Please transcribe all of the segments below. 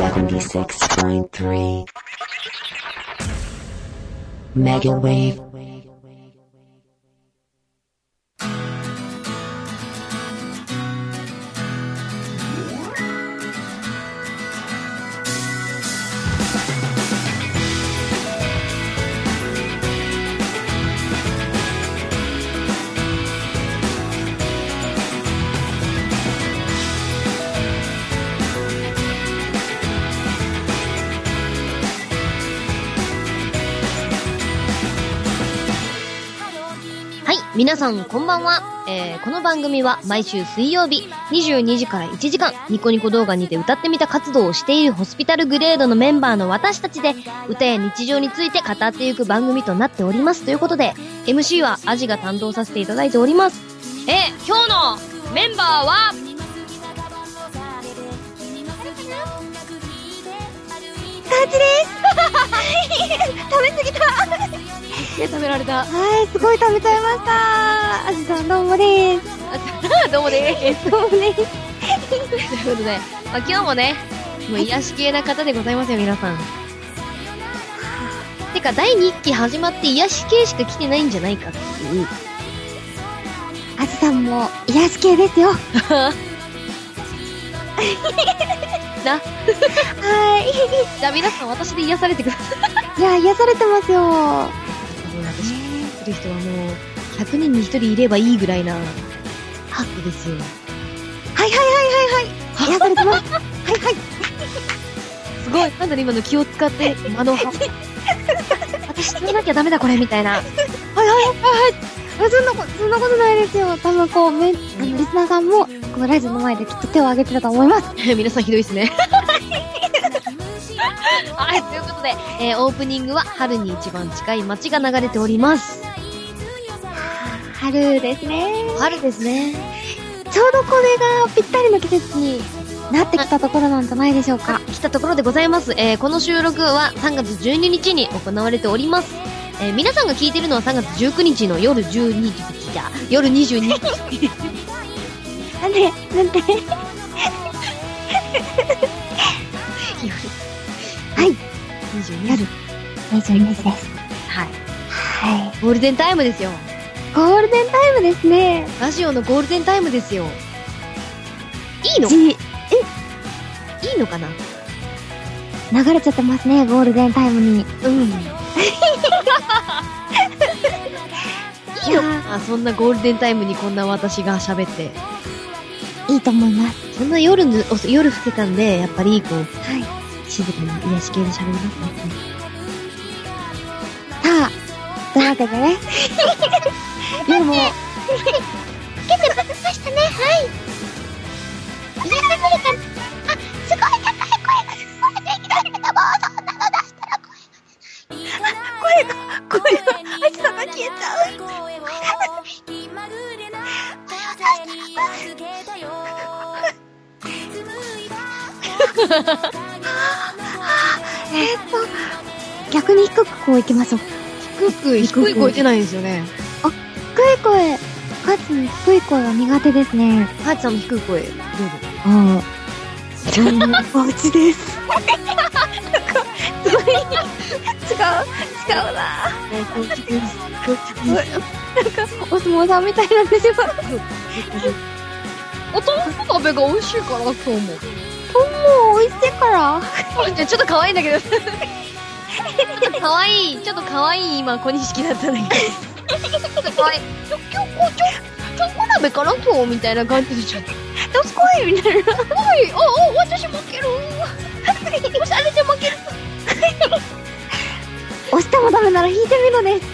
76.3 Mega Wave 皆さんこんばんは。えー、この番組は毎週水曜日22時から1時間ニコニコ動画にて歌ってみた活動をしているホスピタルグレードのメンバーの私たちで歌や日常について語っていく番組となっております。ということで、MC はアジが担当させていただいております。えー、今日のメンバーは、感じです 食べ過ぎたえ、食べられた。はい、すごい食べちゃいましたあじさんどうもですどうもでーす。どうもですということで、まあ、今日もね、もう癒し系な方でございますよ、皆さん。てか、第2期始まって癒し系しか来てないんじゃないかっていう。あじさんも癒し系ですよ な。はいじゃあ皆さん私で癒されてください。いや癒されてますよもう私、する人はもう、100人に1人いればいいぐらいな、ハックですよ。はいはいはいはいはい。癒されてますはいはい。すごい、なんだね今の気を使って、間の、私言わなきゃダメだこれ、みたいな。はいはいはいはい。あそんなことそんなことないですよ。多分こうめあのリスナーさんもこうラジオの前できっと手を挙げてると思います。皆さんひどいですね。はい、ということで、えーオープニングは春に一番近い街が流れております。春ですね春ですね。ちょうどこれがぴったりの季節になってきたところなんじゃないでしょうか来たところでございます。えーこの収録は3月12日に行われております。えー皆さんが聞いてるのは3月19日の夜12時じゃ、夜22時。なんでなんで22夜22時です。はい。はい。ゴールデンタイムですよ。ゴールデンタイムですね。ラジオのゴールデンタイムですよ。いいの？いじいのかな？流れちゃってますねゴールデンタイムに。うん。いいの？あ、そんなゴールデンタイムにこんな私が喋って。いいと思います。そんな夜夜更けたんで、やっぱりこう、はい静かに癒し系で喋りますね。さあというわけでね夜も結構経ちましたねはい皆さん無理かなあすごい高い声が聞こえてきたけどもそんなの出したら声が声が声があちさんが消えちゃう声が出したらえーっと逆に低くこう行きましょう。低く、低い声出ないんですよね。低い声。かつ低い声は苦手ですね。ハチさんの低い声、どうぞ。ああお家です。すごい違う違うな。えー、こっちです。なんかお相撲さんみたいな んですよお豆腐鍋が美味しいから、今日も。もう美味しいからちょっと可愛いんだけど。ちょっと可愛い、ちょっと可愛い今、小錦だったんだけど。可愛い。ちょ、今日、こう、ちょ、ちょこ鍋かな？今日みたいな感じでちょっと。どすこいみたいなはい、お、お、私負ける。押されて負ける。押してもダメなら引いてみろです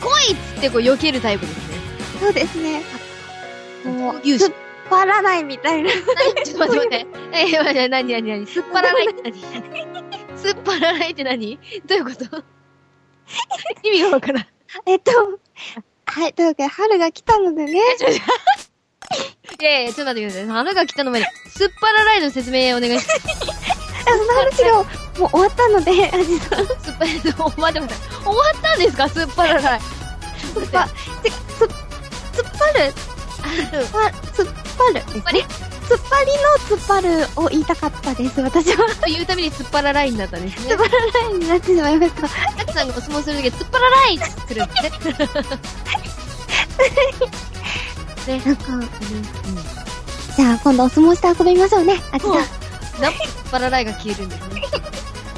来いっつってこう避けるタイプですね。そうですねもう張らないみたいなちょっと待って待って。えー、待って、なになになにすっぱらないって何？すっぱらないって何？どういうこと？意味がわからん。えっとはいというわけで春が来たのでね いやいや、ちょっと待ってください。花が来たの前に、すっぱらないの説明お願いします。あの話がもう終わったのであじさんすっぱら、待って待って。終わったんですか？すっぱらない。すっぱ、つ、つ、突っ張る？つっぱ、つっぱるですね。突っ張り突っ張りの突っ張るを言いたかったです、私は。というために突っ張らラインだったんですね突っ。張らないになってしまいました。タクさんがお相撲するときは突っ張らラインってするんですね。ね。なんか、うん。じゃあ今度お相撲して遊びましょうね。あちさん。ナ突っ張らラインが消えるんですね。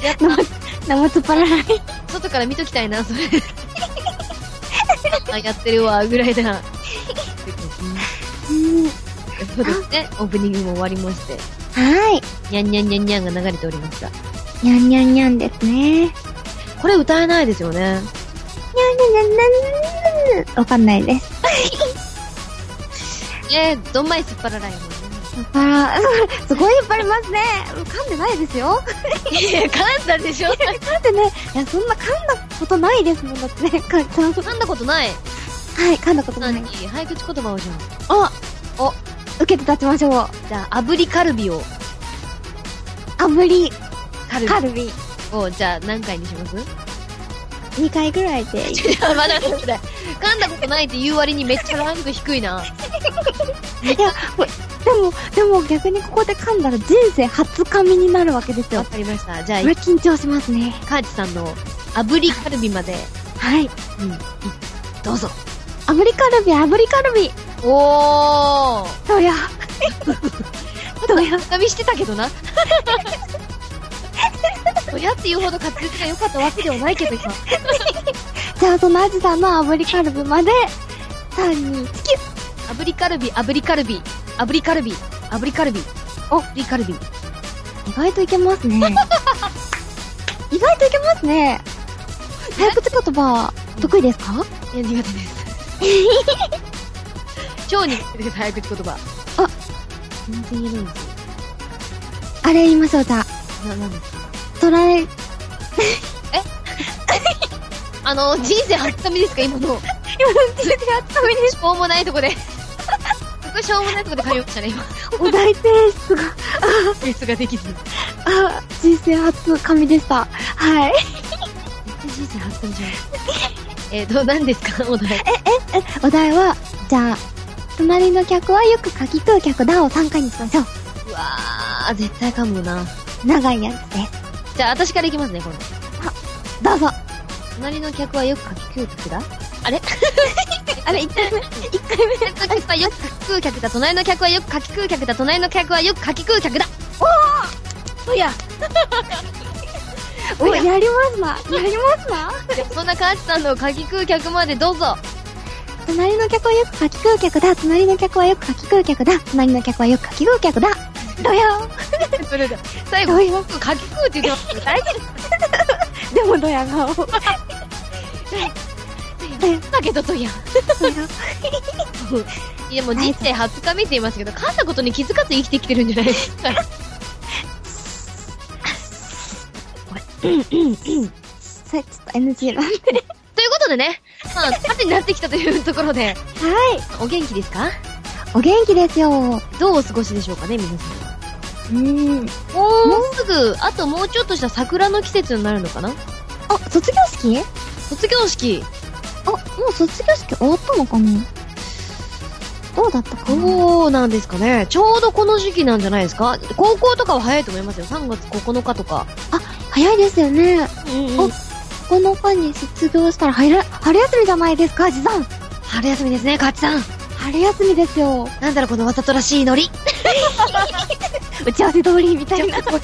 やった。生突っ張らない。外から見ときたいな、それ。あ、やってるわ、ぐらいだ。うん。そうですね。オープニングも終わりまして。はい。にゃんにゃんにゃんにゃんが流れておりました。にゃんにゃんにゃんですね。にゃんこれ歌えないですよね。にゃんにゃんにゃんわかんないです。えー、どんまい突っ張らラインもね。あー、すごい引っ張りますね。噛んでないですよ。いや、噛んだでしょ噛んでね、いや、そんな噛んだことないですもん、だってね、かちゃん。噛んだことない。はい、噛んだことな何？い。早口言葉をじゃん。あお、受けて立ちましょう。じゃあ、炙りカルビを。炙り、カルビカルビ。を、じゃあ、何回にします？2回ぐらいで。いや、まだ待って。噛んだことないって言う割にめっちゃランク低いな。いや、ほでも、でも逆にここで噛んだら人生初噛みになるわけですわよ。かりました。じゃあこ、れ緊張しますね。カーチさんの炙りカルビまで、はい。うん、いどうぞ。炙りカルビ、炙りカルビ。おー。どうや？どうや。深みしてたけどな。親っていうほど滑舌が良かったわけではないけどさ。じゃあそのアジさんの炙りカルビまで、3、2、1、炙りカルビ、炙りカルビ、炙りカルビ、炙りカルビ、お、炙りカルビ。意外といけますね。意外といけますね。早口言葉、得意ですか？いや、苦手です。超苦手です、早口言葉。あ全然言えないんですよ。あれ言いましょう、じゃあ。な、なんですか？トライ、あの、人生初噛みですか、今の。今の人生初めにしょうもないとこで。すごいしょうもないとこで噛みましたね、今。お題提出が、レスができず。あ、人生初紙でした。はい。人生初じゃん。えーと、何ですか、お題。お題は、じゃあ、隣の客はよく書き食う客だを3回にしましょう。うわー、絶対噛むな。長いやつです。じゃあ、私からいきますね、今度。どうぞ。隣の客はよく書き食う客だ？あれ？あれ、1回目？隣の客はよく書き食う客だ。隣の客はよく書き食う客だ。隣の客はよく書き食う客だ。おー おや。お、やりますな。やりますな。そんなカーチさんの書き食う客までどうぞ。隣の客はよく書き食う客だ。隣の客はよく書き食う客だ。隣の客はよく書き食う客だ。どやそれで、最後、どういう書き食うって言って大丈夫でもどや顔。だけど。どやいや、もう人生初噛みって言いますけど、噛んだことに気づかず生きてきてるんじゃないですか。それちょっと NG なんで。ということでね、まあ、縦になってきたというところで、はい。お元気ですか？お元気ですよ。どうお過ごしでしょうかね、皆さん。うーん。もうすぐ、あともうちょっとした桜の季節になるのかな？あ、卒業式？卒業式。あ、もう卒業式終わったのかな？どうだったかな？どうなんですかね。ちょうどこの時期なんじゃないですか？高校とかは早いと思いますよ。3月9日とか。早いですよね。うんうん9日に卒業したら春、春休みじゃないですか、じさん。春休みですね、カチさん。春休みですよ。なんだろう、このわざとらしいノリ。打ち合わせ通りみたいな。打ち合わ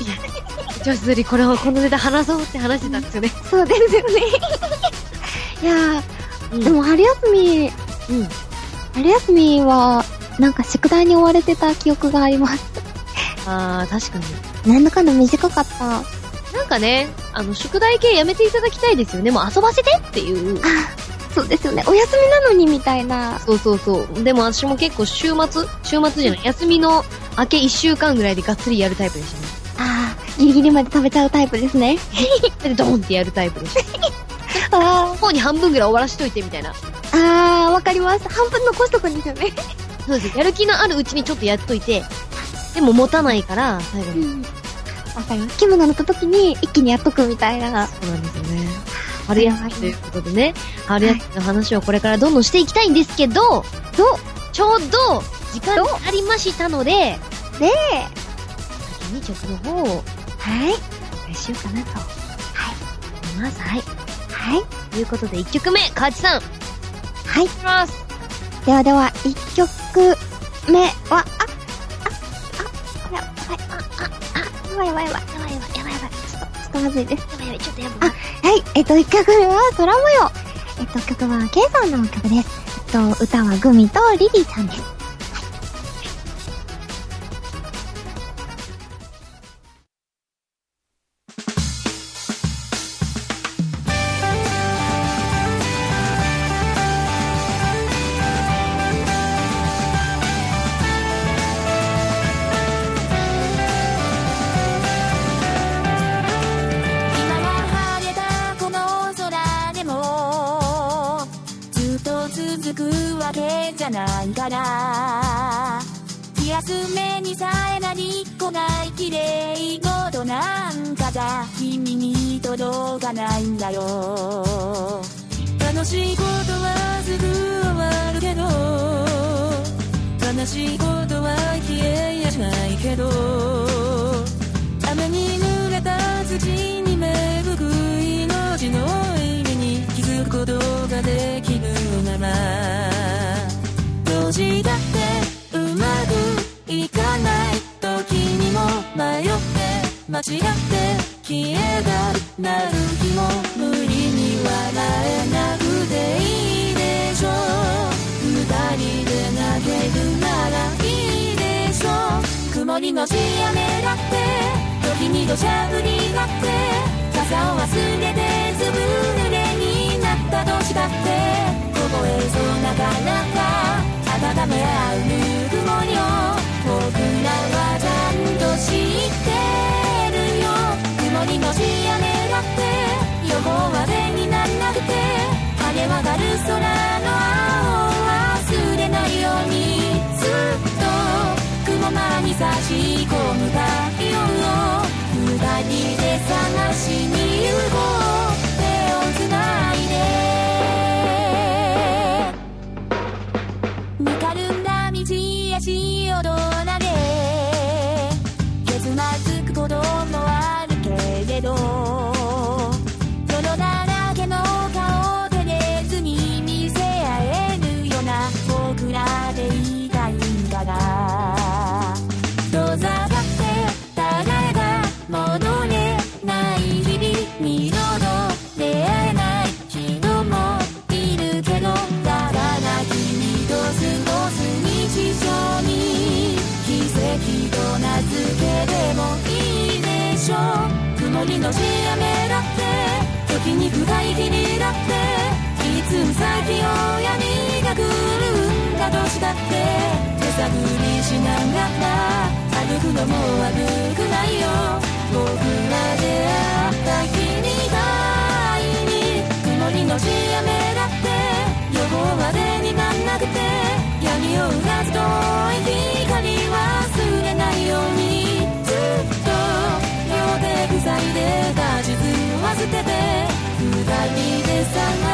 せ通り、これをこのネタ話そうって話してたんですよね。そうですよね。いやー、でも春休み、うん。春休みは、なんか宿題に追われてた記憶があります。あー、確かに。なんだかんだ短かった。なんかね、あの、宿題系やめていただきたいですよね。もう遊ばせてっていう。あ、そうですよね。お休みなのにみたいな。そうそうそう。でも私も結構週末週末じゃない。休みの明け1週間ぐらいでがっつりやるタイプでしたね。あー、ギリギリまで食べちゃうタイプですね。で、ドーンってやるタイプでした。あ方に半分ぐらい終わらしといてみたいな。ー、あー、わかります。半分残しとくんですよね。そうです。やる気のあるうちにちょっとやっといて、でも持たないから、最後に。うん。わかります。気分が乗った時に一気にやっとくみたいな。そうなんですよね。春休みということでね、春休みの話をこれからどんどんしていきたいんですけど、どちょうど時間になりましたので、ねえ。先に曲の方をはい。お願いしようかなと。はい。思います。はい。はい。ということで、1曲目、河内さん。はい。ではでは、一曲目は、あ、ばいやばいやばい、やばいやばい、やばいやばい、ちょっと、ちょっとまずいです。やばいやばい、ちょっとやばい。あ、はい、えっと、一曲目は空模様。えっと、曲は K さんの曲です。えっと、歌はグミとリリーさんです。だよ。楽しいことはすぐ終わるけど悲しいことは消えやしないけど雨に濡れた土に芽吹く命の意味に気づくことができるままどうした？曇りのし雨だって時に土砂降りだって傘を忘れてずぶ濡れになった年だって凍えそうな体温め合うぬくもりを僕らはちゃんと知ってるよ曇りのし雨だって予報は手になんなくて跳ね渡る空の青し込む太陽を二人で探しに行こうのし雨だって時に深い霧だっていつ先を闇が来るんだ年だって手探りしながら歩くのも悪くないよ。僕ら出会った日みたいに曇りのし雨だって予報までになんなくて闇をうなずとい光忘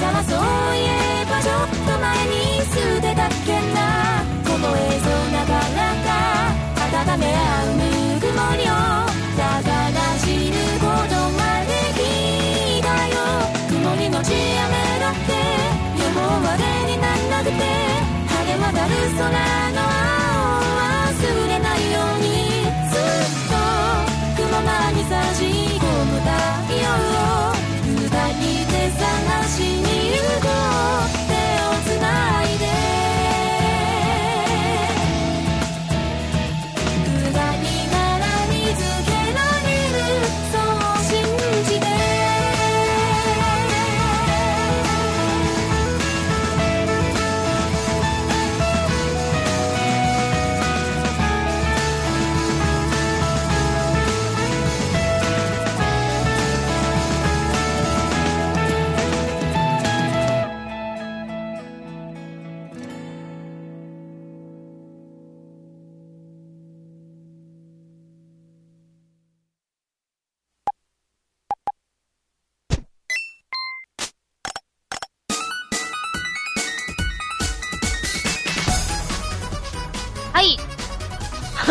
って傘はそういえばちょっと前に捨てたっけな。凍えそうな体温め合うぬくもりを。だから知ることができたよ。曇りのち雨だって予報までになんなくて晴れ渡る空の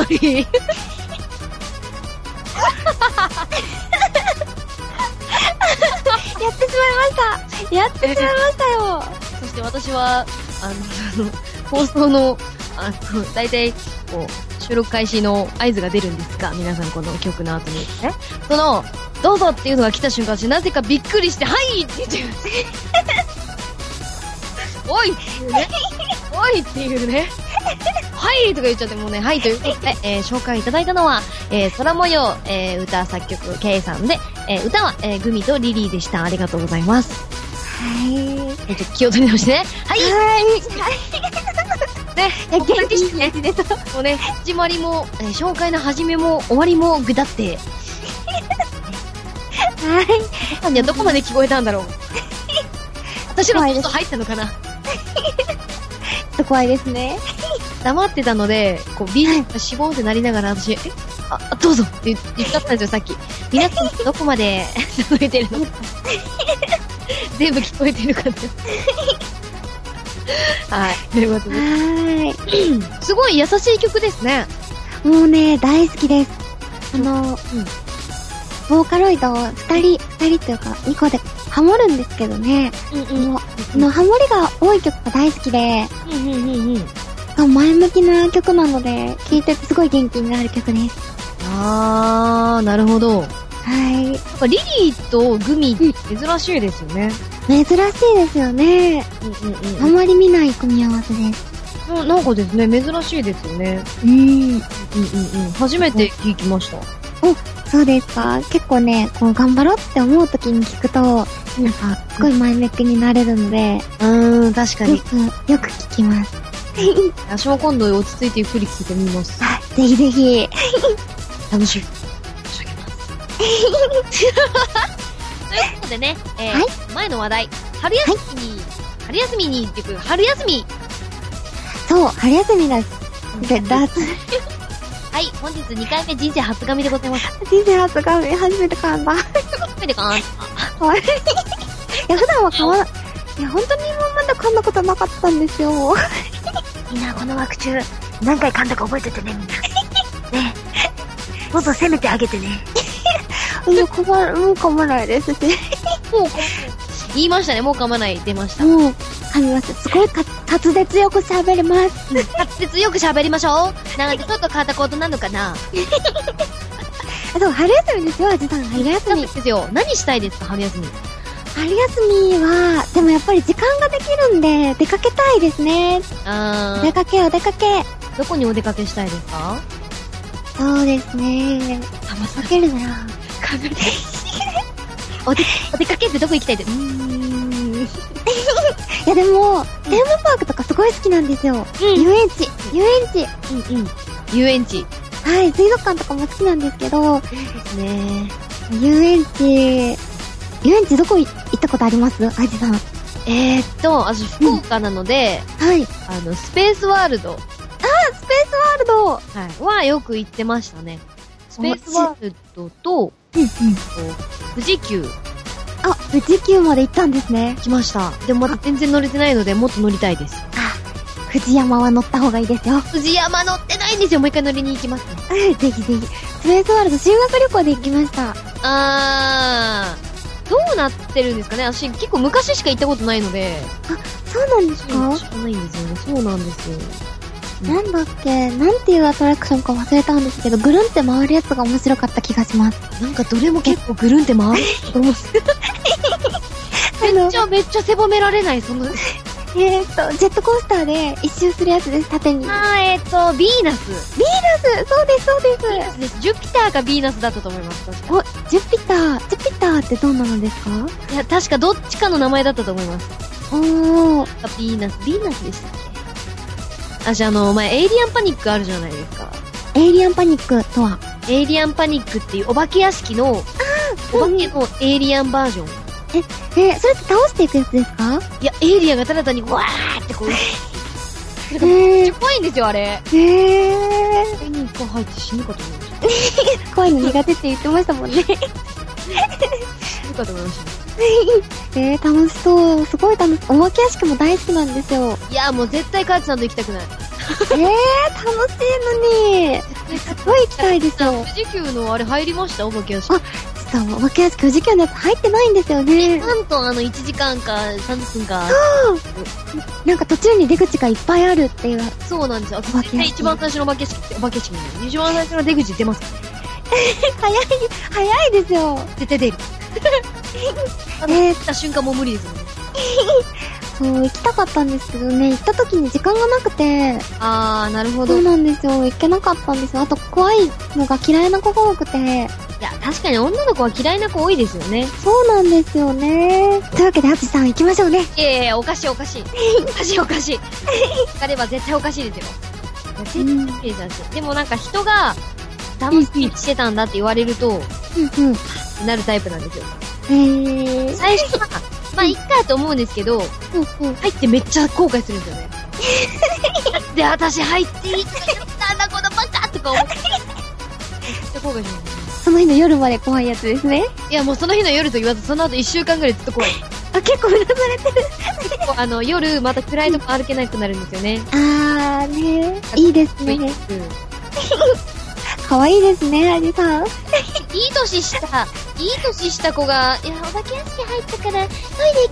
はい。やってしまいましたやってしまいましたよそして私は、あの、放送の、あの、大体、こう、収録開始の合図が出るんですが、皆さんこの曲の後にね。その、どうぞっていうのが来た瞬間、私なぜかびっくりして、はいって言っちゃいまし。おい っていうね。おいっていうね。はいとか言っちゃってもうね、はいということで、えー紹介いただいたのは、えー、空模様、えー、歌作曲 K さんで、えー、歌は、えー、グミとリリーでした。ありがとうございます。はい。えっと、気を取り直してね。はい。はい。ね、元気ですもうね、始まりも、えー紹介の始めも終わりもぐだって、はい。さんにはどこまで聞こえたんだろう。私のこと入ったのかな。ちょっと怖いですね黙ってたので、こう、BGM がしぼんってなりながら私、え？あ、あどうぞって言言っちゃったんですよ、さっき。皆さんどこまで 届いてるの？か。全部聞こえてるかな？はい。ということで、はすごい優しい曲ですね。ーいもうね大好きですあの、ボーカロイド2人2人というか2個でハモるんですけどねうんうん。もうあのハモリが多い曲が大好きでうんうんうんうん。前向きな曲なので聴いててすごい元気になる曲ですあー、なるほど。はいリリーとグミって珍しいですよね。珍しいですよねうんうんあまり見ない組み合わせですななんかですね、珍しいですよね。うんうんうんうん。初めて聞きました。そうですか結構ねこう頑張ろうって思う時に聞くとなんかすごい前向きになれるので、うーん、確かよ。くよく聞きます 私も今度落ち着いてゆっくり聞いてみます。あぜひぜひ。楽しみ。申し上げます。ということでね、えーはい。前の話題、春休みに、春休みにっていうか、春休み。そう春休みです。で夏。はい、本日2回目人生初髪でございます。人生初髪初めて噛んだ。い初めてかなや普段は噛まない。いや本当に今まで噛んだことなかったんですよみんなこの枠中、何回噛んだか覚えててね、みんな。ねえ。もっと攻めてあげてね。もう噛まもう噛まないですしもう、言いましたね、もう噛まない、出ました。もう噛みますすごいか滑舌よく喋れます滑舌よく喋りましょう。なんでちょっと片言なのかなそう春休みですよアジさん春休みですよ。何したいですか、春休み。春休みはでもやっぱり時間ができるんで出かけたいですね。あ出かけお出かけ。ー、どこにお出かけしたいですか？そうですね。たま出かけるな。ら考えて。お出、お出かけってどこ行きたいです？うーん。いやでもテーマパークとかすごい好きなんですよ、うん。遊園地。遊園地。うんうん。遊園地。はい水族館とかも好きなんですけど。いいですね。遊園地。遊園地どこい行ったことあります？アジさん。はえーっと、私、福岡なので、い。あの、スペースワールド、スペースワールド。はい、はよく行ってましたね。スペースワールドと、うんうん。と富士急。あ富士急まで行ったんですね。来ました。でもまだ全然乗れてないので、もっと乗りたいです。あ富士山は乗った方がいいですよ。富士山乗ってないんですよ。もう一回乗りに行きますね。ぜひぜひ。スペースワールド修学旅行で行きました。あー、どうなってるんですかね？私結構昔しか行ったことないので、そうなんですか、知らないんですよね。そうなんですよ。なんだっけ？なんていうアトラクションか忘れたんですけど、ぐるんって回るやつが面白かった気がします。なんかどれも結構ぐるんって回ると思う。めっち、ゃめっちゃ狭められない、その。えーっと、ジェットコースターで一周するやつです、縦に。あー、えっ、と、ビーナス。そうです、そうです。です。ジュピターかビーナスだったと思います。確かお、ジュピター、ジュピターってどんなのですか？いや、確かどっちかの名前だったと思います。おー、あビーナス、ビーナスでしたっけ？私あの、前、エイリアンパニックあるじゃないですか。エイリアンパニックとは？エイリアンパニックっていうお化け屋敷の、お化けのエイリアンバージョン。えー、それって倒していくやつですか？いや、エイリアンがただ単にわーってこう、めっえちゃ怖いんですよ、あれ。ー、えそれに一回入って死ぬかと思いました。ー、怖いの苦手って言ってましたもんね。死ぬかと思いました。えー、楽しそう。すごい楽しい。お化け屋敷も大好きなんですよ。いや、もう絶対カーチさんと行きたくない。えー、楽しいのに。すごい行きたいですよ。富士急のあれ入りました？お化け屋敷。あ実はお化け屋敷富士急のやつ入ってないんですよね。なんとあの1時間か30分か。なんか途中に出口がいっぱいあるっていう。そうなんですよ。お化け屋敷で一番最初のお化け屋敷お化け屋敷一番最初の出口出ます。早い、早いですよ。絶対出る。あの、えー来た瞬間もう無理ですもんね。そ う、行きたかったんですけどね、行った時に時間がなくて、あー、なるほど。そういなんですよ、行けなかったんですよ。あと、怖いのが嫌いな子が多くて、や、確かに女の子は嫌いな子多いですよね。そうなんですよね。というわけで、あつさん行きましょうね。いやいやおかしいおかしい。おかしいおかしい。彼は絶対おかしいですよ。絶対おかしいですよでもなんか人が、楽しみにしてたんだって言われると、うんうん。なるタイプなんですよ。えー。最初は、まあ、いっかと思うんですけど、うんうん。入ってめっちゃ後悔するんですよね。で、私入っていいって言ったんだ、このバカとか思って。めっちゃ後悔します。その日の夜まで怖いやつですね。いや、もうその日の夜と言わず、その後一週間ぐらいずっと怖い。あ、結構うなされてる。こうあの、夜、また暗いとこ歩けなくなるんですよね。あーねいいですうん ね。かわいいですね、アジさん。いい年した、いい年した子が、いや、お化け屋敷入ったから、トイレ行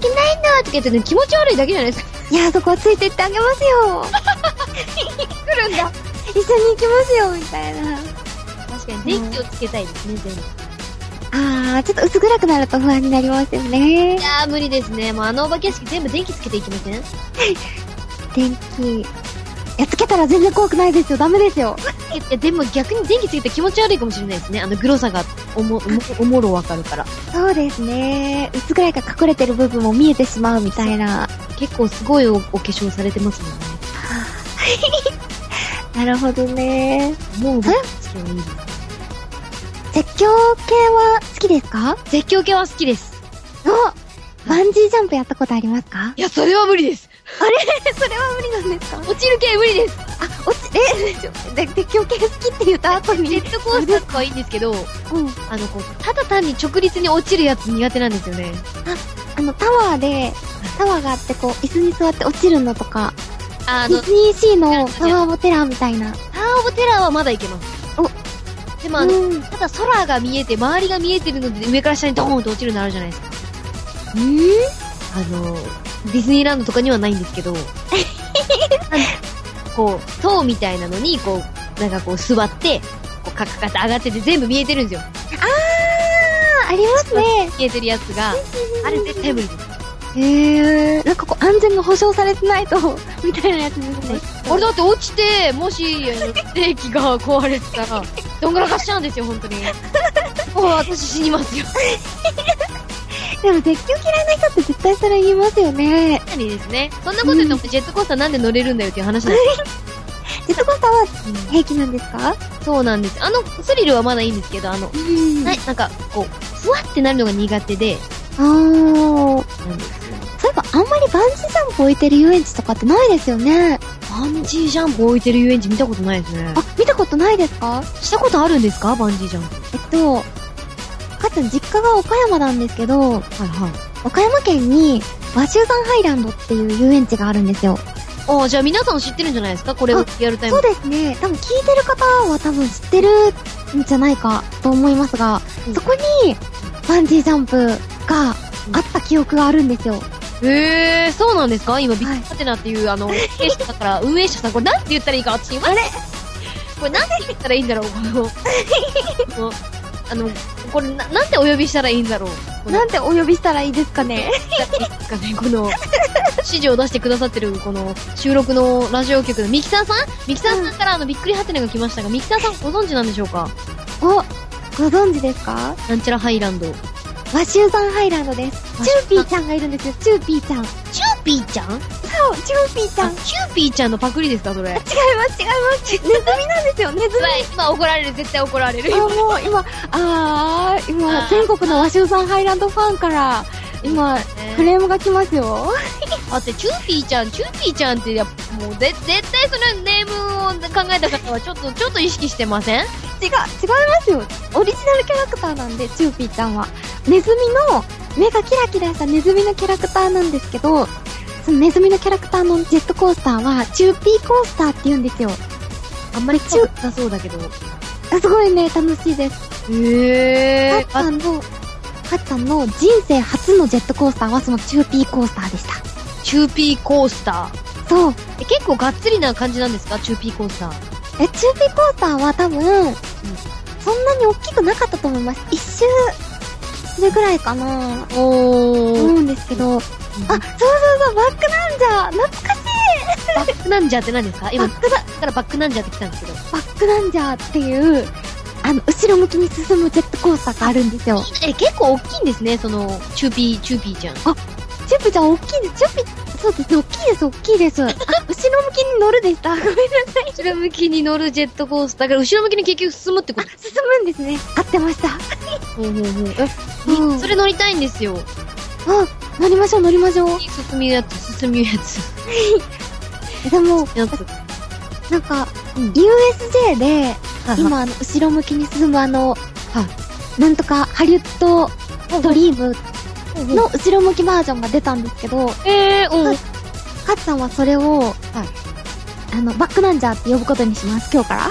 けないのとか言ってて気持ち悪いだけじゃないですか。いや、そこはついてってあげますよ。来るんだ。一緒に行きますよ、みたいな。確かに電気をつけたいですね、全部。あー、ちょっと薄暗くなると不安になりますよねい。やー、無理ですね。もうあのお化け屋敷全部電気つけていきません？電気。やっつけたら全然怖くないですよ。ダメですよ。いや、でも逆に電気つけて気持ち悪いかもしれないですね。あの、グロさがおも、おもろわかるから。そうですね。薄暗いから隠れてる部分も見えてしまうみたいな。結構すごいおお化粧されてますもんね。なるほどね。もう。絶叫系は好きですか？絶叫系は好きです。おバンジージャンプやったことありますか？いや、それは無理です。あれ？それは無理なんですか？落ちる系無理です。あ、落ち、え、で絶叫系好きって言った後に。ジェットコースターとかはいいんですけど、うん。あの、こう、ただ単に直立に落ちるやつ苦手なんですよね。あの、タワーで、タワーがあって、こう、椅子に座って落ちるのとか、あの、ディズニーシーのタワーオペラみたいな。タワーオブテラーはまだいけます。おでもあの、うん。ただ空が見えて、周りが見えてるので、上から下にドーンと落ちるのあるじゃないですか。うんあの、ディズニーランドとかにはないんですけど、こう、塔みたいなのに、こう、なんかこう座って、こうカッカカって上がってて全部見えてるんですよ。あー、ありますね。見えてるやつが、あれ絶対無理です。へー。なんかこう、安全が保証されてないと、みたいなやつですね。あれだって落ちて、もし、ステーキが壊れてたら、どんがらかしちゃうんですよ、本当に。もう私死にますよ。でも絶叫嫌いな人って絶対それ言いますよね。何ですね。そんなこと言うと、ジェットコースターなんで乗れるんだよっていう話なんですジェットコースターは平気なんですか？そうなんです。あの、スリルはまだいいんですけど、あの、うんはい、なんか、こう、ふわってなるのが苦手で、あー。そういえばあんまりバンジージャンプ置いてる遊園地とかってないですよね。バンジージャンプ置いてる遊園地見たことないですね。あ、見たことないですか？したことあるんですか？バンジージャンプ。えっと、かつ実家が岡山なんですけど、はいはい。岡山県に和集山ハイランドっていう遊園地があるんですよ。ああ、じゃあ皆さん知ってるんじゃないですか？これをリアルタイムそう。ですね。多分聞いてる方は多分知ってるんじゃないかと思いますが、うんそこにバンジージャンプがあった記憶があるんですよ。へえー、そうなんですか？今、ビッはいグハテナっていう、あの、運営者さんから、運営者さん、これなんて言ったらいいか私、あれ？これなんて言ったらいいんだろう？このあの、これな、なんてお呼びしたらいいんだろう？なんてお呼びしたらいいですかね？ですかね、この、指示を出してくださってる、この、収録のラジオ局のミキサーさん？ミキサーさんからあの、びっくりハテナが来ましたが、ミキサーさんご存知なんでしょうか？お、ご存知ですか？なんちゃらハイランド。鷲羽山ハイランドです。チューピーちゃんがいるんですよ、チューピーちゃん。チューピーちゃん？チューピーちゃん。違いチューピーちゃんのパクリですかそれ？ます、違います。ネズミなんですよ、ネズミ。今怒られる、絶対怒られる。あ、もう今、あー、今、あー全国の鷲羽山ハイランドファンから、今、クレームが来ますよ。だって、チューピーちゃん、チューピーちゃんってやもう、ぜ、絶対そのネームを考えた方は、ちょっと、ちょっと意識してません？違う、違いますよ。オリジナルキャラクターなんで、チューピーちゃんは。ネズミの、目がキラキラしたネズミのキャラクターなんですけど、そのネズミのキャラクターのジェットコースターは、チューピーコースターって言うんですよ。あんまり強くなさそうだけど。あすごいね、楽しいです。へハッさんの、ハッさんの人生初のジェットコースターはそのチューピーコースターでした。チューピーコースター？そう。え、結構がっつりな感じなんですか？チューピーコースター。え、チューピーコースターは多分、そんなに大きくなかったと思います。一周、それぐらいかなお思うんですけど、あ、そうそうそう、バックナンジャー懐かしいバックナンジャーって何ですか？今、バックだ、からバックナンジャーって来たんですけど。バックナンジャーっていう、あの、後ろ向きに進むジェットコースターがあるんですよ。え、結構大きいんですね、その、チューピー、チューピーちゃん。チューピーちゃん大きいです。チューピー、そうですね、大きいです、大きいです。あ、後ろ向きに乗るでした。ごめんなさい。後ろ向きに乗るジェットコースターから後ろ向きに結局進むってこあと、進むんですね。合ってました。ほうほうほう。え、うんそれ乗りたいんですよ。あ、乗りましょう、乗りましょう。進むやつ、進むやつ。え でも。なんか、うん USJ で、はい今、あの、後ろ向きに進むあの、なんとか、ハリウッドドリームの後ろ向きバージョンが出たんですけど、えー、うん。カツさんはそれを、あの、バックなんじゃって呼ぶことにします、今日から。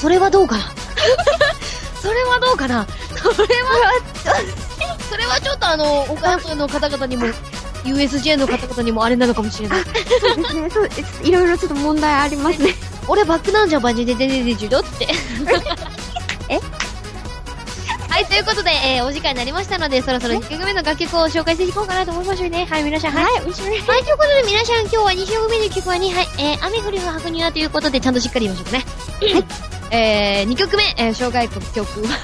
それはどうかな？それはどうかな？それは、それはちょっとあの、岡山の方々にも、USJ の方々にもあれなのかもしれない。そうですね、そうです。いろいろちょっと問題ありますね。俺バックなんじゃバジででででじゅどって。え？はい、ということで、えー、お時間になりましたので、そろそろ1曲目の楽曲を紹介していこうかなと思いましょうね。はい、皆さん、はい。はい、ということで皆さん、今日は2曲目の曲はね、はい、えー、雨降りの箱庭ということで、ちゃんとしっかり言いましょうかね。はい。えー、2曲目、えー、紹介曲は、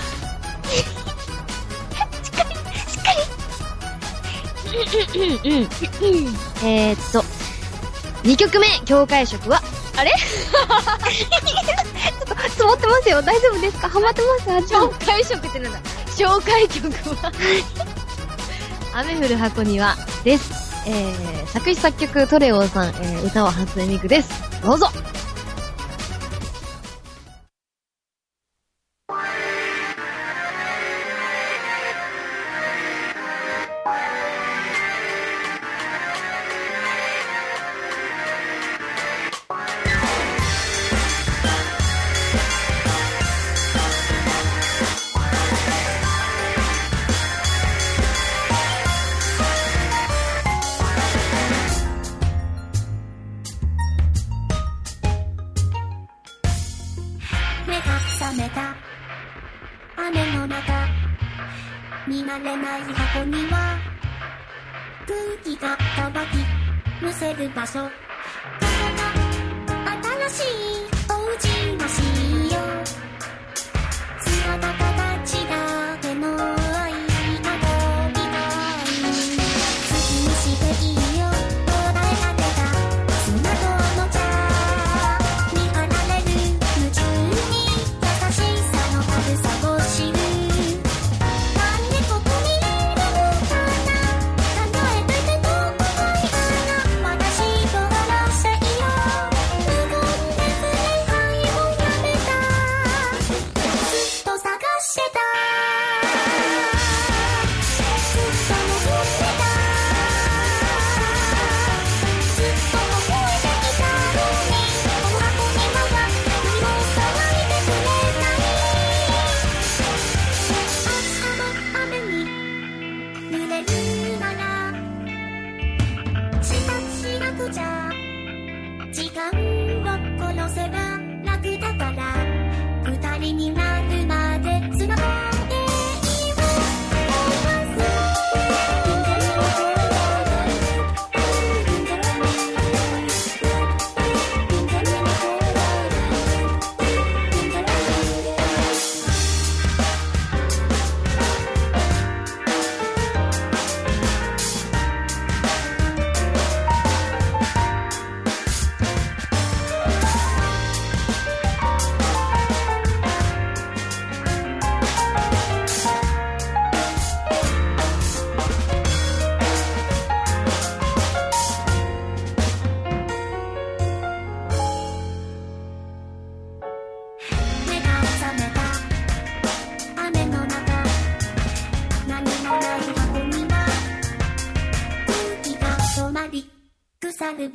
えーっと、2曲目、境界色は、あれ？積もってますよ。大丈夫ですか？ハマってます？あ、ちょ紹介色ってなんだ。紹介曲は。雨降る箱庭です。えー、作詞作曲トレオさん、えー、歌は初音ミクです。どうぞ見慣れない箱には空気が乾きむせる場所。ここが新しいお家らしいよ姿形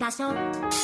ましょう。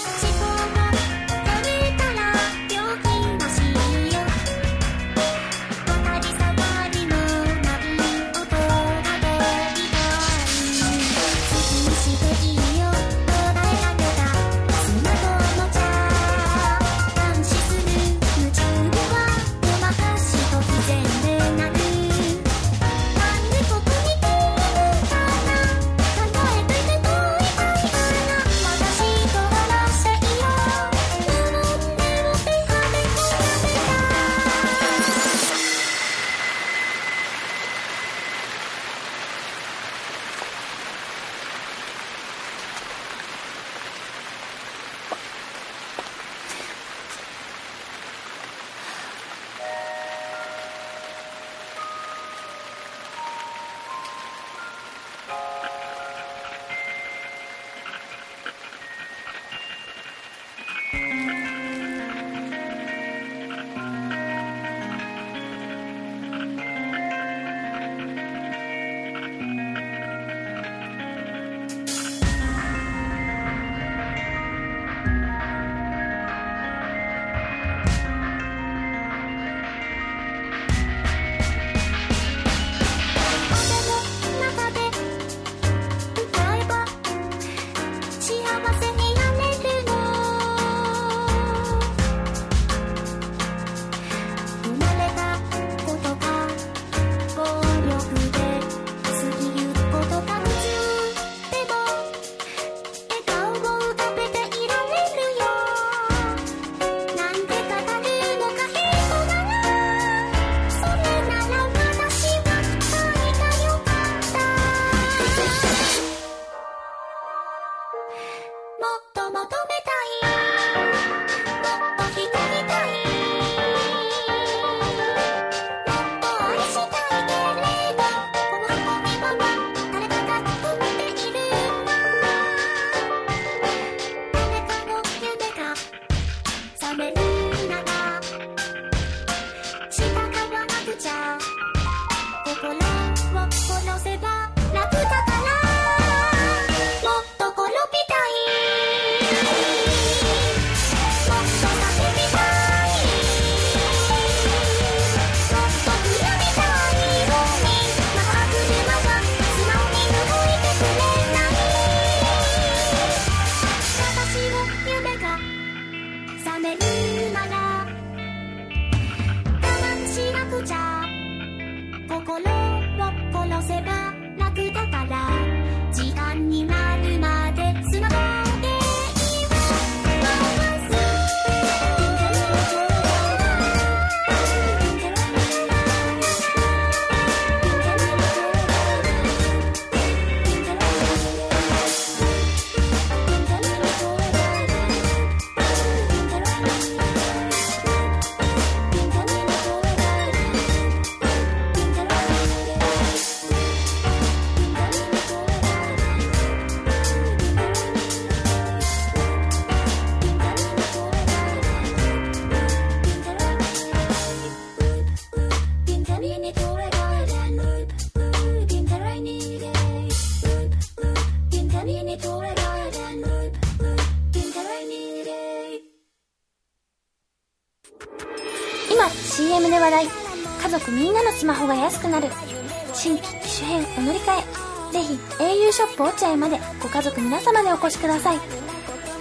落合までご家族皆様でお越しください。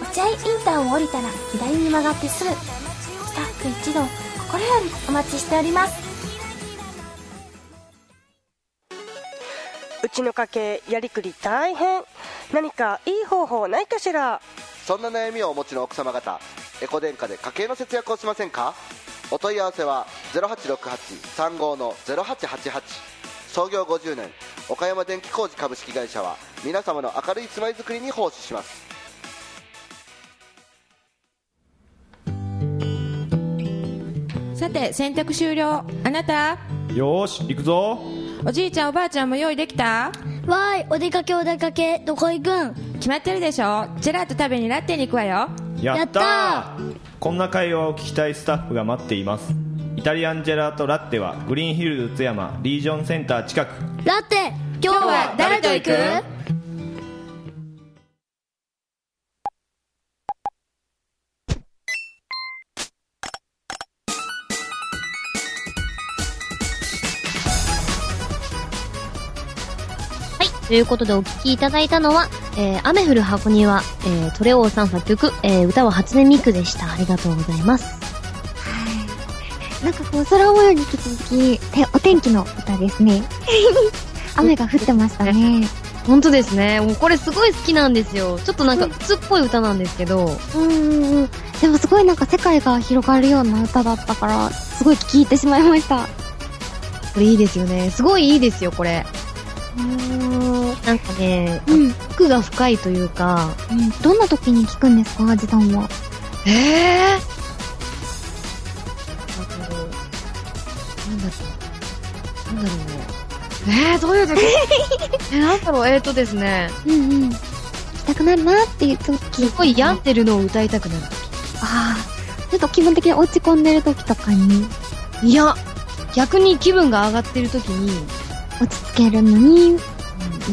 落合インターを降りたら左に曲がってすぐスタッフ一同心よりお待ちしております。うちの家計やりくり大変。何かいい方法ないかしら？そんな悩みをお持ちの奥様方エコ電化で家計の節約をしませんか？お問い合わせは0868-35の0888創業50年岡山電気工事株式会社は皆様の明るい住まいづくりに奉仕します。さて洗濯終了。あなた？よーし行くぞ。おじいちゃんおばあちゃんも用意できた？わーいお出かけお出かけどこ行くん？決まってるでしょ。ジェラート食べにラッテに行くわよ。やったー。こんな会話を聞きたいスタッフが待っていますイタリアンジェラートラッテはグリーンヒルズ津山リージョンセンター近くラッテ今日は誰と行く？ということでお聴きいただいたのは、えー、雨降る箱庭、えー、トレオーさん作曲、えー、歌は初音ミクでした。ありがとうございます。なんかこう、空模様に引き続き、てお天気の歌ですね。雨が降ってましたね。ほんとですね。もうこれすごい好きなんですよ。ちょっとなんか鬱っぽい歌なんですけど、うんうんうん。でもすごいなんか世界が広がるような歌だったから、すごい聴いてしまいました。これいいですよね。すごいいいですよ、これ。うーん。なんかね、うん。奥が深いというか、うんどんな時に聴くんですかアジさんは？えぇ、ー、だろうね。えー、どういう時？え、なんだろう、えーとですね、うんうん。聴きたくなるなっていう時。すごい病んでるのを歌いたくなるああ。ちょっと気分的に落ち込んでる時とかに、時。いや、逆に気分が上がってる時に、落ち着けるのに、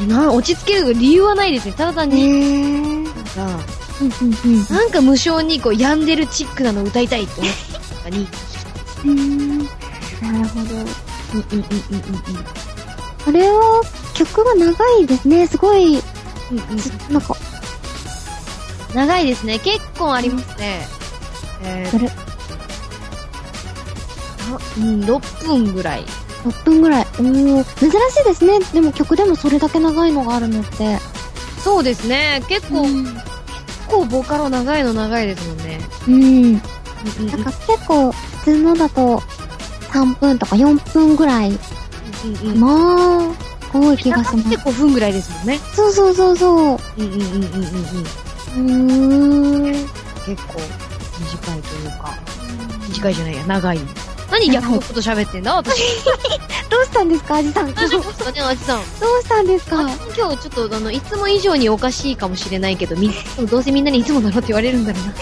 な、落ち着ける理由はないですね。ただ単へに、ー。なんか、うんうんうん。なんか無性にこう病んでるチックなのを歌いたいと思った時に、うーん。なるほど。うんうんうんうんうんあれは、曲が長いですね。すごい、うんうんずなんか、長いですね。結構ありますね。えーどれ、あうん、6分ぐらい。6分ぐらい。おー、珍しいですね。でも曲でもそれだけ長いのがあるのって。そうですね。結構、うん。結構ボカロ長いの長いですもんね。うん。うんうんなんか結構、普通のだと、3分とか4分ぐらい。うんうんまあ、多い気がします。結構5分ぐらいですもんね。そうそうそうそう。うんうんうんうんうんうん。うーん。結構短いというか、短いじゃないや、長い。何？逆のこと喋ってんだ？私。どうしたんですか、アジさん。大丈夫ですかね、あじさん。どうしたんですか？今日ちょっとあの、いつも以上におかしいかもしれないけど、み、どうせみんなにいつもだろって言われるんだろうな。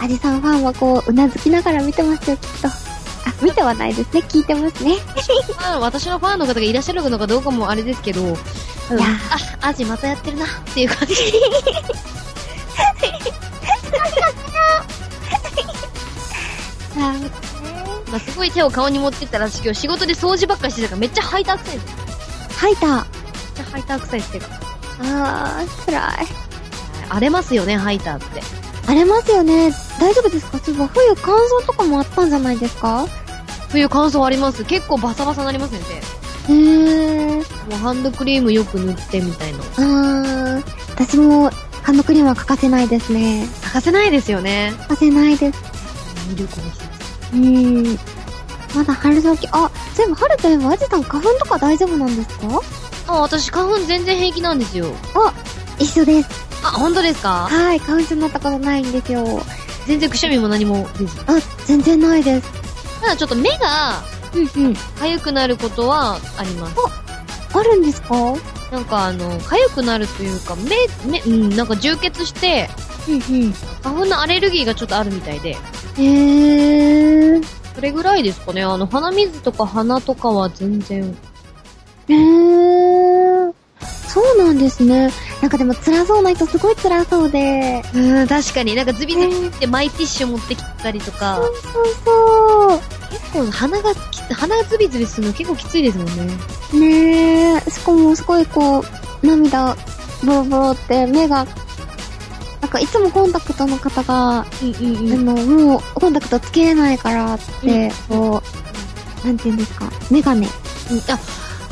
アジさんファンはこう、うなずきながら見てますよ、きっと。あ、見てはないですね。聞いてますね。まあ私のファンの方がいらっしゃるのかどうかもあれですけど、うんいやあ、アジまたやってるなっていう感じ。あまあ、すごい手を顔に持ってったら私今日仕事で掃除ばっかりしてたからめっちゃハイター臭いです。めっハイター。ちゃハイター臭いっていうか。あー、辛い。荒れますよね、ハイターって。荒れますよね。大丈夫ですか？そういえば冬乾燥とかもあったんじゃないですか？冬乾燥あります。結構バサバサなりますね、手。へー。もうハンドクリームよく塗ってみたいな。あー、私もハンドクリームは欠かせないですね。欠かせないですよね。欠かせないです。ミルクの日。うーん。まだ春先、あ、そういえば春といえばアジさん花粉とか大丈夫なんですか？あ、私花粉全然平気なんですよ。あ、一緒です。あ、本当ですか？はい、花粉症になったことないんですよ。全然くしゃみも何も出ず。あ、全然ないです。ただちょっと目がうんうん。痒くなることはあります。あるんですか？なんかあの、痒くなるというか、目、目、うん、なんか充血して、うんうん。花粉のアレルギーがちょっとあるみたいで。へー。それぐらいですかね。あの、鼻水とか鼻とかは全然。へー。そうなんですね。なんかでも辛そうな人すごい辛そうで。うん、確かに。なんかズビズビってマイティッシュ持ってきたりとかそう、そうそう。結構鼻がき、鼻がズビズビするの結構きついですもんね。ねえ、しかもすごいこう、涙、ボロボロって目が、なんかいつもコンタクトの方が、うんうんあの、もうコンタクトつけれないからって、こう、なんて言うんですか、メガネ。あ、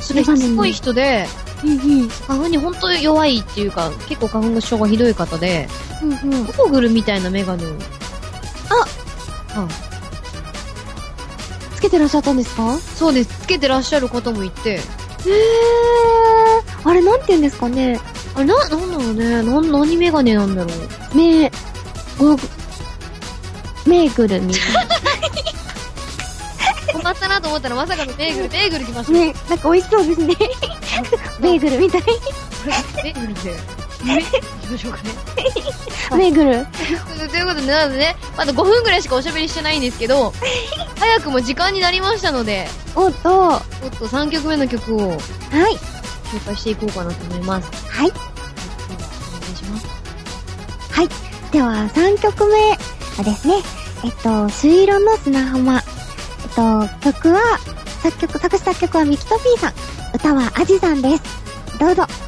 それしつこい人で、うんうん。花粉に本当に弱いっていうか、結構花粉症がひどい方で、うんうん。ゴーグルみたいなメガネを。あはい。つけてらっしゃったんですか？そうです。つけてらっしゃる方もいて、へえ。あれなんて言うんですかね？あれ、な、なんだろうね。な、何メガネなんだろう。目、ゴーグ、メーグルみたいな。困ったなと思ったらまさかのベーグル、ベーグル来ました。ね、なんか美味しそうですね。ベーグルみたい。ベーグルで。え行きましょうかね。メーグル。ということで、なのでね、まだ5分ぐらいしかおしゃべりしてないんですけど、早くも時間になりましたので、おっと、はちょっと3曲目の曲をい。紹介していこうかなと思います。はい。ではお願いします。はい。では、3曲目はですね、えっと、朱色の砂浜。えっと、曲は、作曲、作詞作曲はミキトピーさん。歌はアジさんです。どうぞ。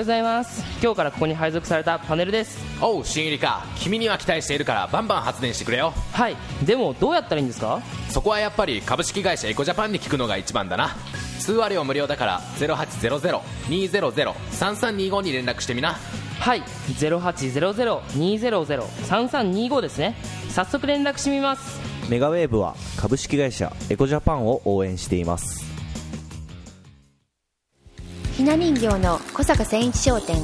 ございます。今日からここに配属されたパネルです。おう新入りか。君には期待しているからバンバン発電してくれよ。はい。でもどうやったらいいんですか？そこはやっぱり株式会社エコジャパンに聞くのが一番だな。通話料無料だから0800-200-3325に連絡してみな。はい。0800-200-3325ですね。早速連絡してみます。メガウェーブは株式会社エコジャパンを応援しています。ひな人形の小坂千一商店。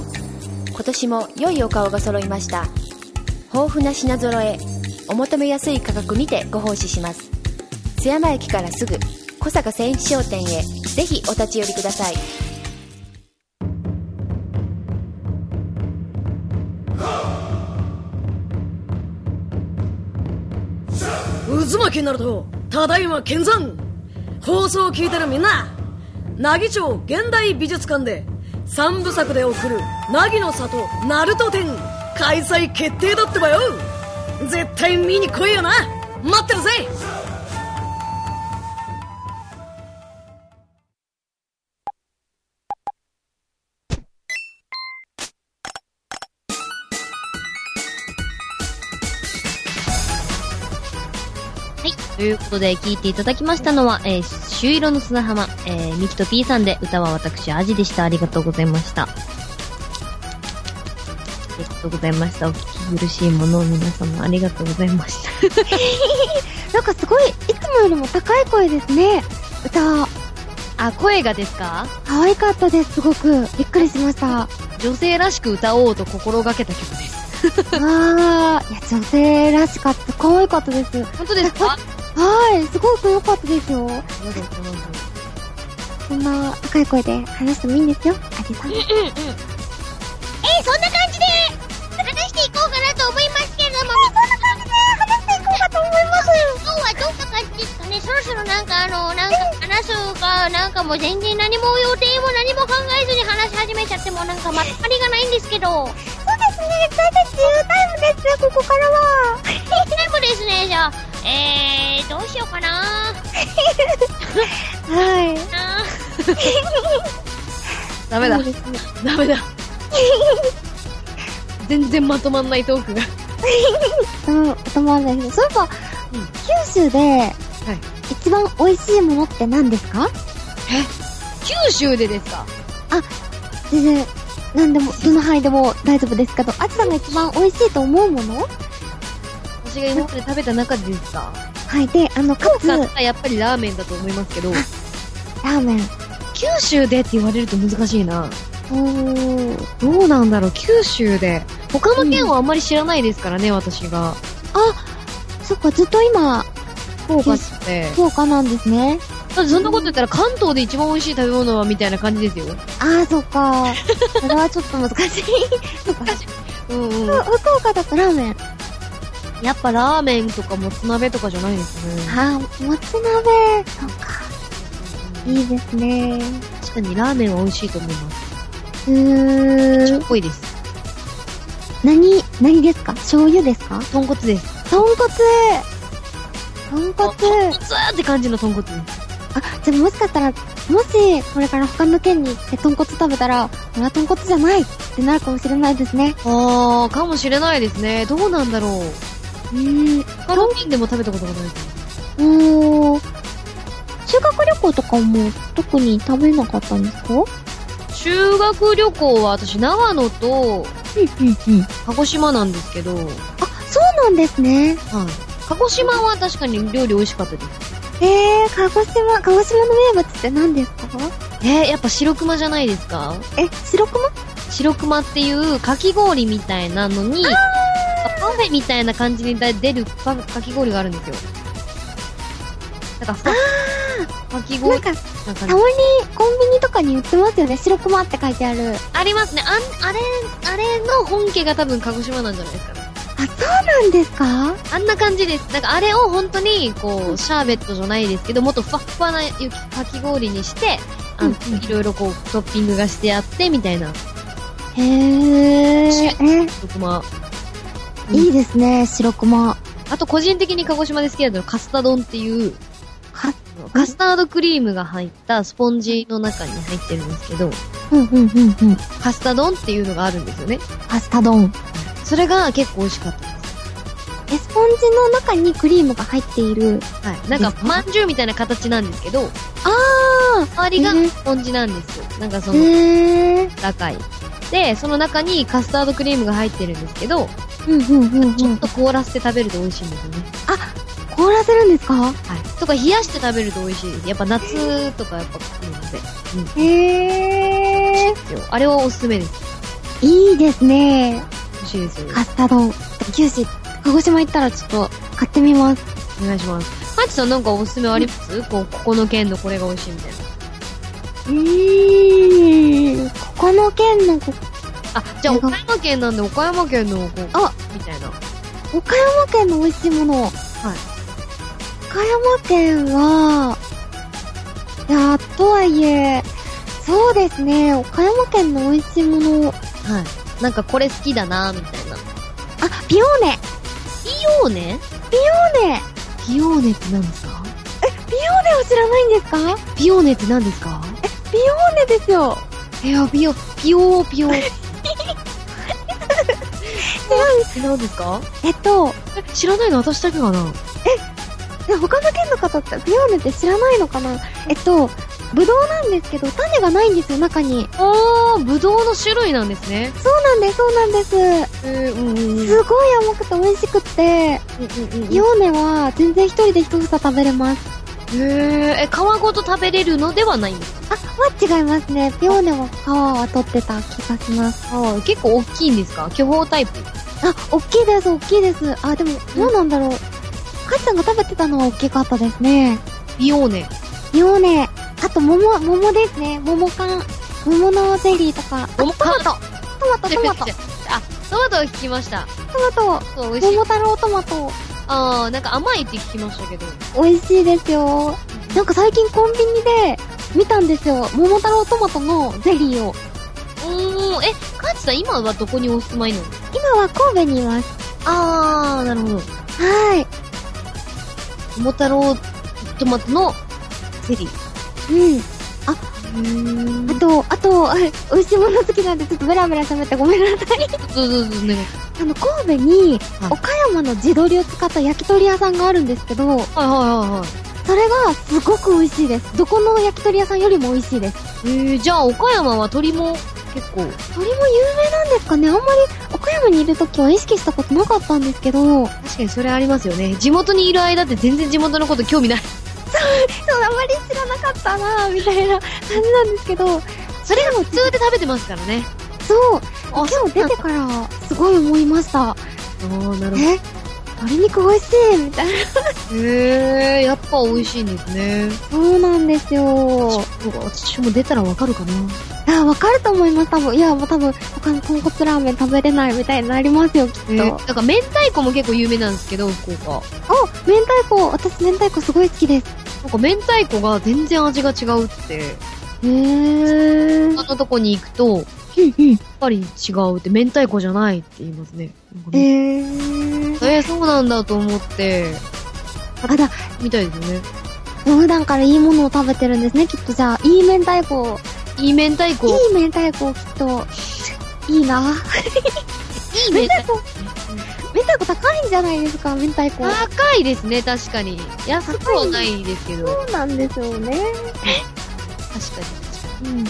今年も良いお顔が揃いました。豊富な品揃えお求めやすい価格にてご奉仕します。津山駅からすぐ小坂千一商店へぜひお立ち寄りください。渦巻きになるとただいま見参。放送を聞いてるみんな奈義町現代美術館で3部作で送る凪の里鳴門展開催決定だってばよ。絶対見に来いよな。待ってるぜ。ということで、聞いていただきましたのは、えー、朱色の砂浜、えー、ミキと P さんで、歌は私、アジでした。ありがとうございました。ありがとうございました。お聞き苦しいものを皆様ありがとうございました。なんかすごい、いつもよりも高い声ですね。歌。あ、声がですか？可愛かったです、すごく。びっくりしました。女性らしく歌おうと心がけた曲です。あー、いや、女性らしかった。可愛かったです。本当ですか？はい、すごく良かったですよ。そんな高い声で話してもいいんですよ、アジさん。えー、そんな感じで話していこうかなと思いますけれども、そんな感じで話していこうかと思います。今日はどんな感じですかね？そろそろなんかあの、なんか話すか、なんかもう全然何も予定も何も考えずに話し始めちゃってもなんかまったりがないんですけど。そうですね、大体自由タイムです、ここからは。タイムですね、じゃあ。えー、どうしようかなはい。ダメだ。ダメだ。全然まとまんないトークが。うん、頭悪いです。そういえば、九州で、一番美味しいものって何ですか？九州でですか？あ、全然、何でも、どの範囲でも大丈夫ですけど、あちさんが一番美味しいと思うもの？私が今まで食べた中でですか？はい、で、あの、かつ、やっぱりラーメンだと思いますけど、ラーメン。九州でって言われると難しいな。おー。どうなんだろう、九州で。他の県はあんまり知らないですからね、私が。あ、そっか、ずっと今、福岡って。福岡なんですね。だってそんなこと言ったら関東で一番美味しい食べ物はみたいな感じですよ。あー、そっか。それはちょっと難しい。そっか。うんうん。ふ福岡だとラーメン。やっぱラーメンとかもつ鍋とかじゃないですね。あー、もつ鍋。そっか。いいですね。確かにラーメンは美味しいと思います。うーん。しょっぽいです。何、何ですか？醤油ですか？豚骨です。豚骨豚骨豚骨って感じの豚骨です。あ、じゃあもしかしたら、もし、これから他の県に行って豚骨食べたら、これは豚骨じゃないってなるかもしれないですね。あー、かもしれないですね。どうなんだろう。うーん。他の県でも食べたことがないです。おー。修学旅行とかも特に食べなかったんですか？修学旅行は私長野と、鹿児島なんですけど、はい。あ、そうなんですね。鹿児島は確かに料理美味しかったです。えー、鹿児島、鹿児島の名物って何ですか？えー、やっぱ白熊じゃないですか？え、白熊？白熊っていうかき氷みたいなのに、パフェみたいな感じに出るパかき氷があるんですよ。なんか、かき氷なんか、たまにコンビニとかに売ってますよね。白熊って書いてある。ありますね。あん、あれ、あれの本家が多分鹿児島なんじゃないですかね。あ、そうなんですか？あんな感じです。なんかあれを本当に、こう、シャーベットじゃないですけど、もっとふわっふわな雪かき氷にして、あの、いろいろこう、トッピングがしてあって、みたいな。へー。え、白熊。いいですね、白熊。あと個人的に鹿児島で好きなのはカスタ丼っていう、カスタードクリームが入ったスポンジの中に入ってるんですけど、うんうんうんうん。カスタ丼っていうのがあるんですよね。パスタ丼。それが結構美味しかったです。え、スポンジの中にクリームが入っている。はい。なんか、まんじゅうみたいな形なんですけど、あー周りがスポンジなんですよ。なんかその、へー。高い。で、その中にカスタードクリームが入ってるんですけど、うんうんうんうん。ちょっと凍らせて食べると美味しいんですよね。凍らせるんですか？はい。とか冷やして食べると美味しいです。やっぱ夏とかやっぱ来るので。うん。へー。ですよあれはおすすめです。いいですね。美味しいですよ。カスタ丼。九州、鹿児島行ったらちょっと買ってみます。お願いします。ハチさんなんかおすすめあります？こう、ここの県のこれが美味しいみたいな。うーん。ここの県のこ、あ、じゃあ岡山県なんで岡山県のこう、あみたいな。岡山県の美味しいもの。はい。岡山県は、いやー、とはいえ、そうですね、岡山県の美味しいもの、はい。なんかこれ好きだなみたいな。あ、ピオーネピオーネ？ピオーネピオーネって何ですか？え、ピオーネを知らないんですか？ピオーネって何ですか？ピオーネですよいや、ピオ、ピオーピオー。違う何ですか？えっと、え、知らないの私だけかな？え、他の県の方ってピオーネって知らないのかな？えっと、ぶどうなんですけど、種がないんですよ、中に。あー、ぶどうの種類なんですね。そうなんです、そうなんです。えー、うんうんうん。すごい甘くて美味しくって、ピオーネは全然一人で一房食べれます。へー、え、皮ごと食べれるのではないんですか？あ、は違いますね。ピオーネは皮は取ってた気がします。あー結構大きいんですか？巨峰タイプ？あ、大きいです、大きいです。あ、でも、どうなんだろう。かちさんが食べてたのは大きかったですね。ピオーネ。ピオーネ。あと、桃、桃ですね。桃缶。桃のゼリーとか。あトマト。トマト、トマト。あ、トマトを聞きました。トマト。そう、美味しい桃。太郎トマト。あー、なんか甘いって聞きましたけど。美味しいですよ。なんか最近コンビニで見たんですよ。桃太郎トマトのゼリーを。うーん、え、カーチさん今はどこにお住まいなの？今は神戸にいます。あー、なるほど。はい。桃太郎トマトのゼリー。うん。あ、あと、あと、あ美味しいもの好きなんでちょっとベラベラ喋ってごめんなさい。どうぞどうぞ、ね。あの、神戸に、岡山の地鶏を使った焼き鳥屋さんがあるんですけど、はいはいはいはい。それがすごく美味しいです。どこの焼き鳥屋さんよりも美味しいです。えー、じゃあ岡山は鳥も結構。鳥も有名なんですかねあんまり岡山にいるときは意識したことなかったんですけど、確かにそれありますよね。地元にいる間って全然地元のこと興味ない。そう、あんまり知らなかったなぁ、みたいな感じなんですけど、それが普通で食べてますからね。そう、今日出てからすごい思いました。あー、なるほど。え鶏肉美味しいみたいな。へー、やっぱ美味しいんですね。そうなんですよ。私も出たらわかるかな。あ、わかると思います、多分。いや、もう多分、他の豚骨ラーメン食べれないみたいになりますよ、きっと。えー、なんか明太子も結構有名なんですけど、福岡。あ、明太子、私明太子すごい好きです。なんか明太子が全然味が違うって。へー。他のとこに行くと、やっぱり違うって、明太子じゃないって言いますね。えー。えー、そうなんだと思って、あだ、みたいですよね。普段からいいものを食べてるんですね、きっとじゃあ。いい明太子。いい明太子？いい明太子、きっと。いいな。いい明太子。明太子高いんじゃないですか、明太子。高いですね、確かに。安くはないですけど。そうなんですよね。確かに。うん。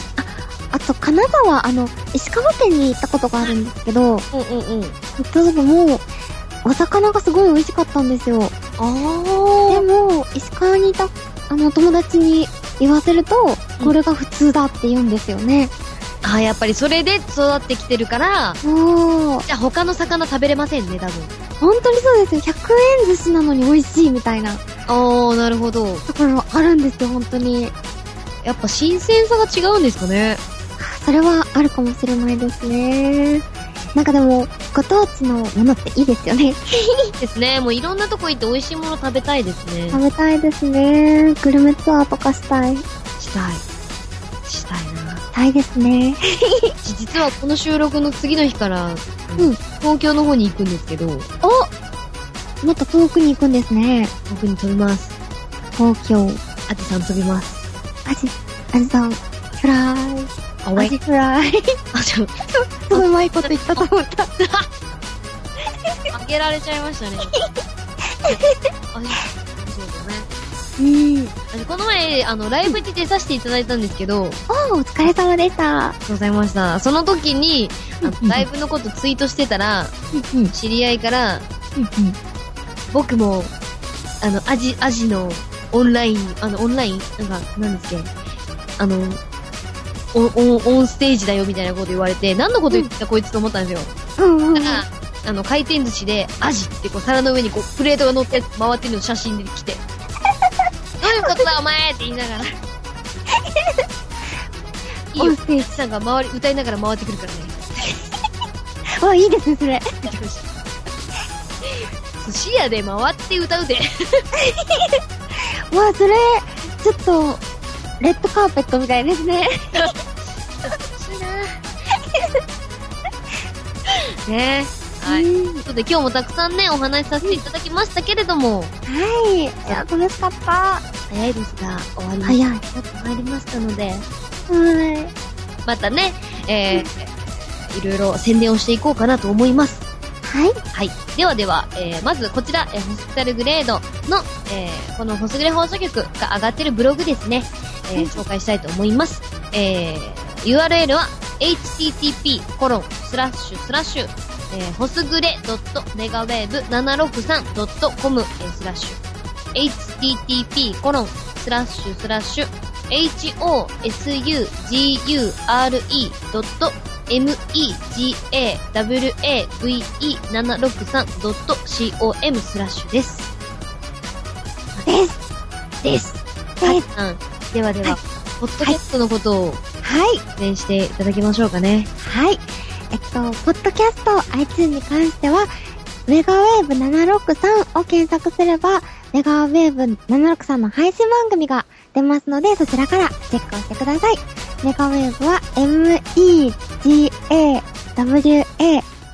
あ、あと、金沢、あの、石川県に行ったことがあるんですけど、うんうんうん。行った時も、お魚がすごい美味しかったんですよ。あー。でも、石川にいた、あの、友達に言わせると、これが普通だって言うんですよね。あやっぱりそれで育ってきてるから。じゃあ他の魚食べれませんね、多分。本当にそうですよ。100円寿司なのに美味しいみたいな。あー、なるほど。ところあるんですよ、本当に。やっぱ新鮮さが違うんですかね。それはあるかもしれないですね。なんかでも、ご当地のものっていいですよね。い いですね。もういろんなとこ行って美味しいもの食べたいですね。食べたいですね。グルメツアーとかしたい。したい。したいな。したいですね。実はこの収録の次の日から、うん。東京の方に行くんですけど、おもっと遠くに行くんですね。遠くに飛びます。東京。アジさん飛びます。アジ、アジさん、フライ。アジ。フライ。あ、ちょ、すごいうまいこと言ったと思った。負けられちゃいましたね。あ、そうだね。うん。私この前、あの、ライブに出させていただいたんですけど、おー、お疲れ様でした。ありがとうございました。その時に、あのライブのことツイートしてたら、知り合いから、僕も、あの、アジ、アジのオンライン、あの、オンラインなんか、なんですっけあの、オン、オン、オンステージだよみたいなこと言われて、何のこと言ってたこいつと思ったんですよ。うんうんうん。だから、あの、回転寿司で、アジってこう皿の上にこう、プレートが乗って回ってるのを写真で来て、どういうことだお前って言いながら。いいよオン、ステージ。さんが回り、歌いながら回ってくるからね。わ、いいですね、それ。寿司屋で回って歌うで。わ、それ、ちょっと、レッドカーペットみたいですね。ねはい。ということで今日もたくさんね、お話しさせていただきましたけれども。はい。いや、楽しかった。早いですが、終わり早いやっと入りましたので、はい。またね、えー、いろいろ宣伝をしていこうかなと思います。はい。はい。ではでは、えー、まずこちら、えーホスピタルグレードの、えー、このホスグレ放送局が上がってるブログですね、えー、紹介したいと思います。えー、URL は、http コロンスラッシュスラッシュ、えー、ホスグレ .megawave763.com、え、スラッシュ、http コロンスラッシュスラッシュ、hosugure.megawave763.com スラッシュです。です。です。はい。うん。ではでは、ポッドキャストのことを、はい。説明していただきましょうかね。はい。えっと、ポッドキャスト iTunes に関しては、メガウェーブ763を検索すれば、メガウェーブ763の配信番組が出ますので、そちらからチェックをしてください。メガウェーブは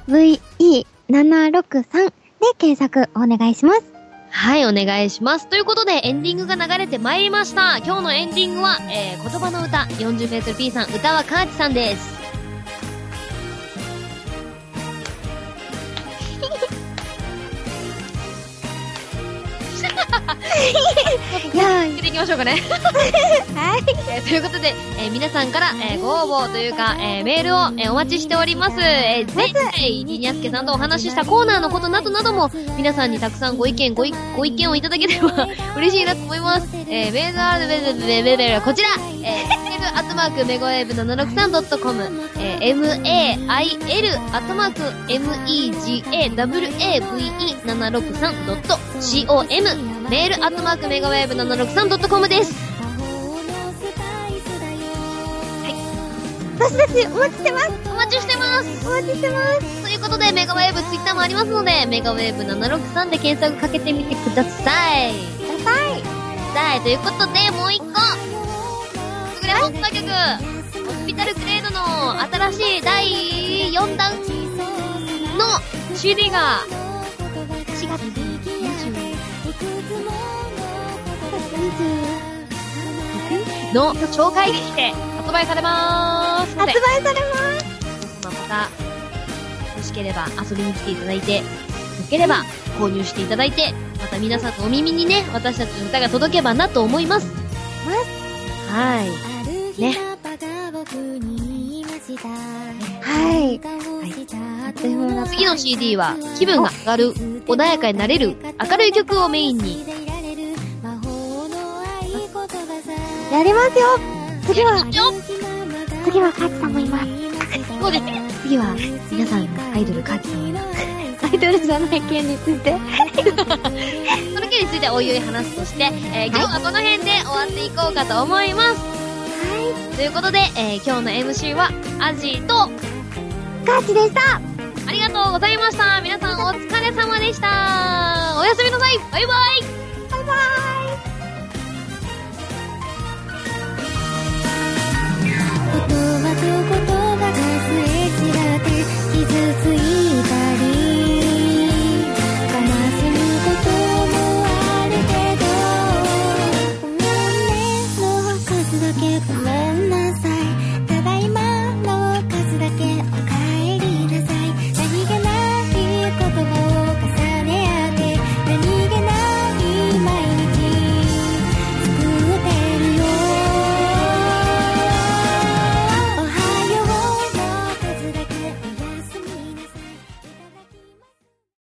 MEGAWAVE763 で検索お願いします。はい、お願いします。ということで、エンディングが流れてまいりました。今日のエンディングは、えー、言葉の歌、40メートル P さん、歌はカーチさんです。いやー、ていきましょうかね。はい。えーということで、えー皆さんから、えーご応募というか、えーメールを、えーお待ちしております。えー、前回、リニャスケさんとお話ししたコーナーのことなどなども、皆さんにたくさんご意見、ごいご意見をいただければ 嬉しいなと思います。えーメールアドレスベベベベこちら、えー、メールアットマークメゴウェーブ 763.com、えー、mail アットマーク megawave763.com、メールアットマークメガウェーブ 763.com です。どしどしお待ちしてますお待ちしてますお待ちしてますということで、メガウェーブツイッターもありますので、メガウェーブ763で検索かけてみてください。くださいさい。ということで、もう一個。すぐれ放送局、ホスピタルグレードの新しい第4弾の CD が、4月の紹介劇で発売されまーす。発売されますまあ、また、欲しければ遊びに来ていただいて、よければ購入していただいて、また皆さんのお耳にね、私たちの歌が届けばなと思います。はい。ね。はい。次の CD は気分が上がる、穏やかになれる、明るい曲をメインに。やりますよ次は、よ次はカーチさんもいます。そうですね。次は、皆さんがアイドルカーチさんアイドルじゃない件について。その件についておいおい話すとして、えー今日はこの辺で終わっていこうかと思います。はい。ということで、えー今日の MC は、アジと、カーチでしたありがとうございました皆さんお疲れ様でしたおやすみなさいバイバイ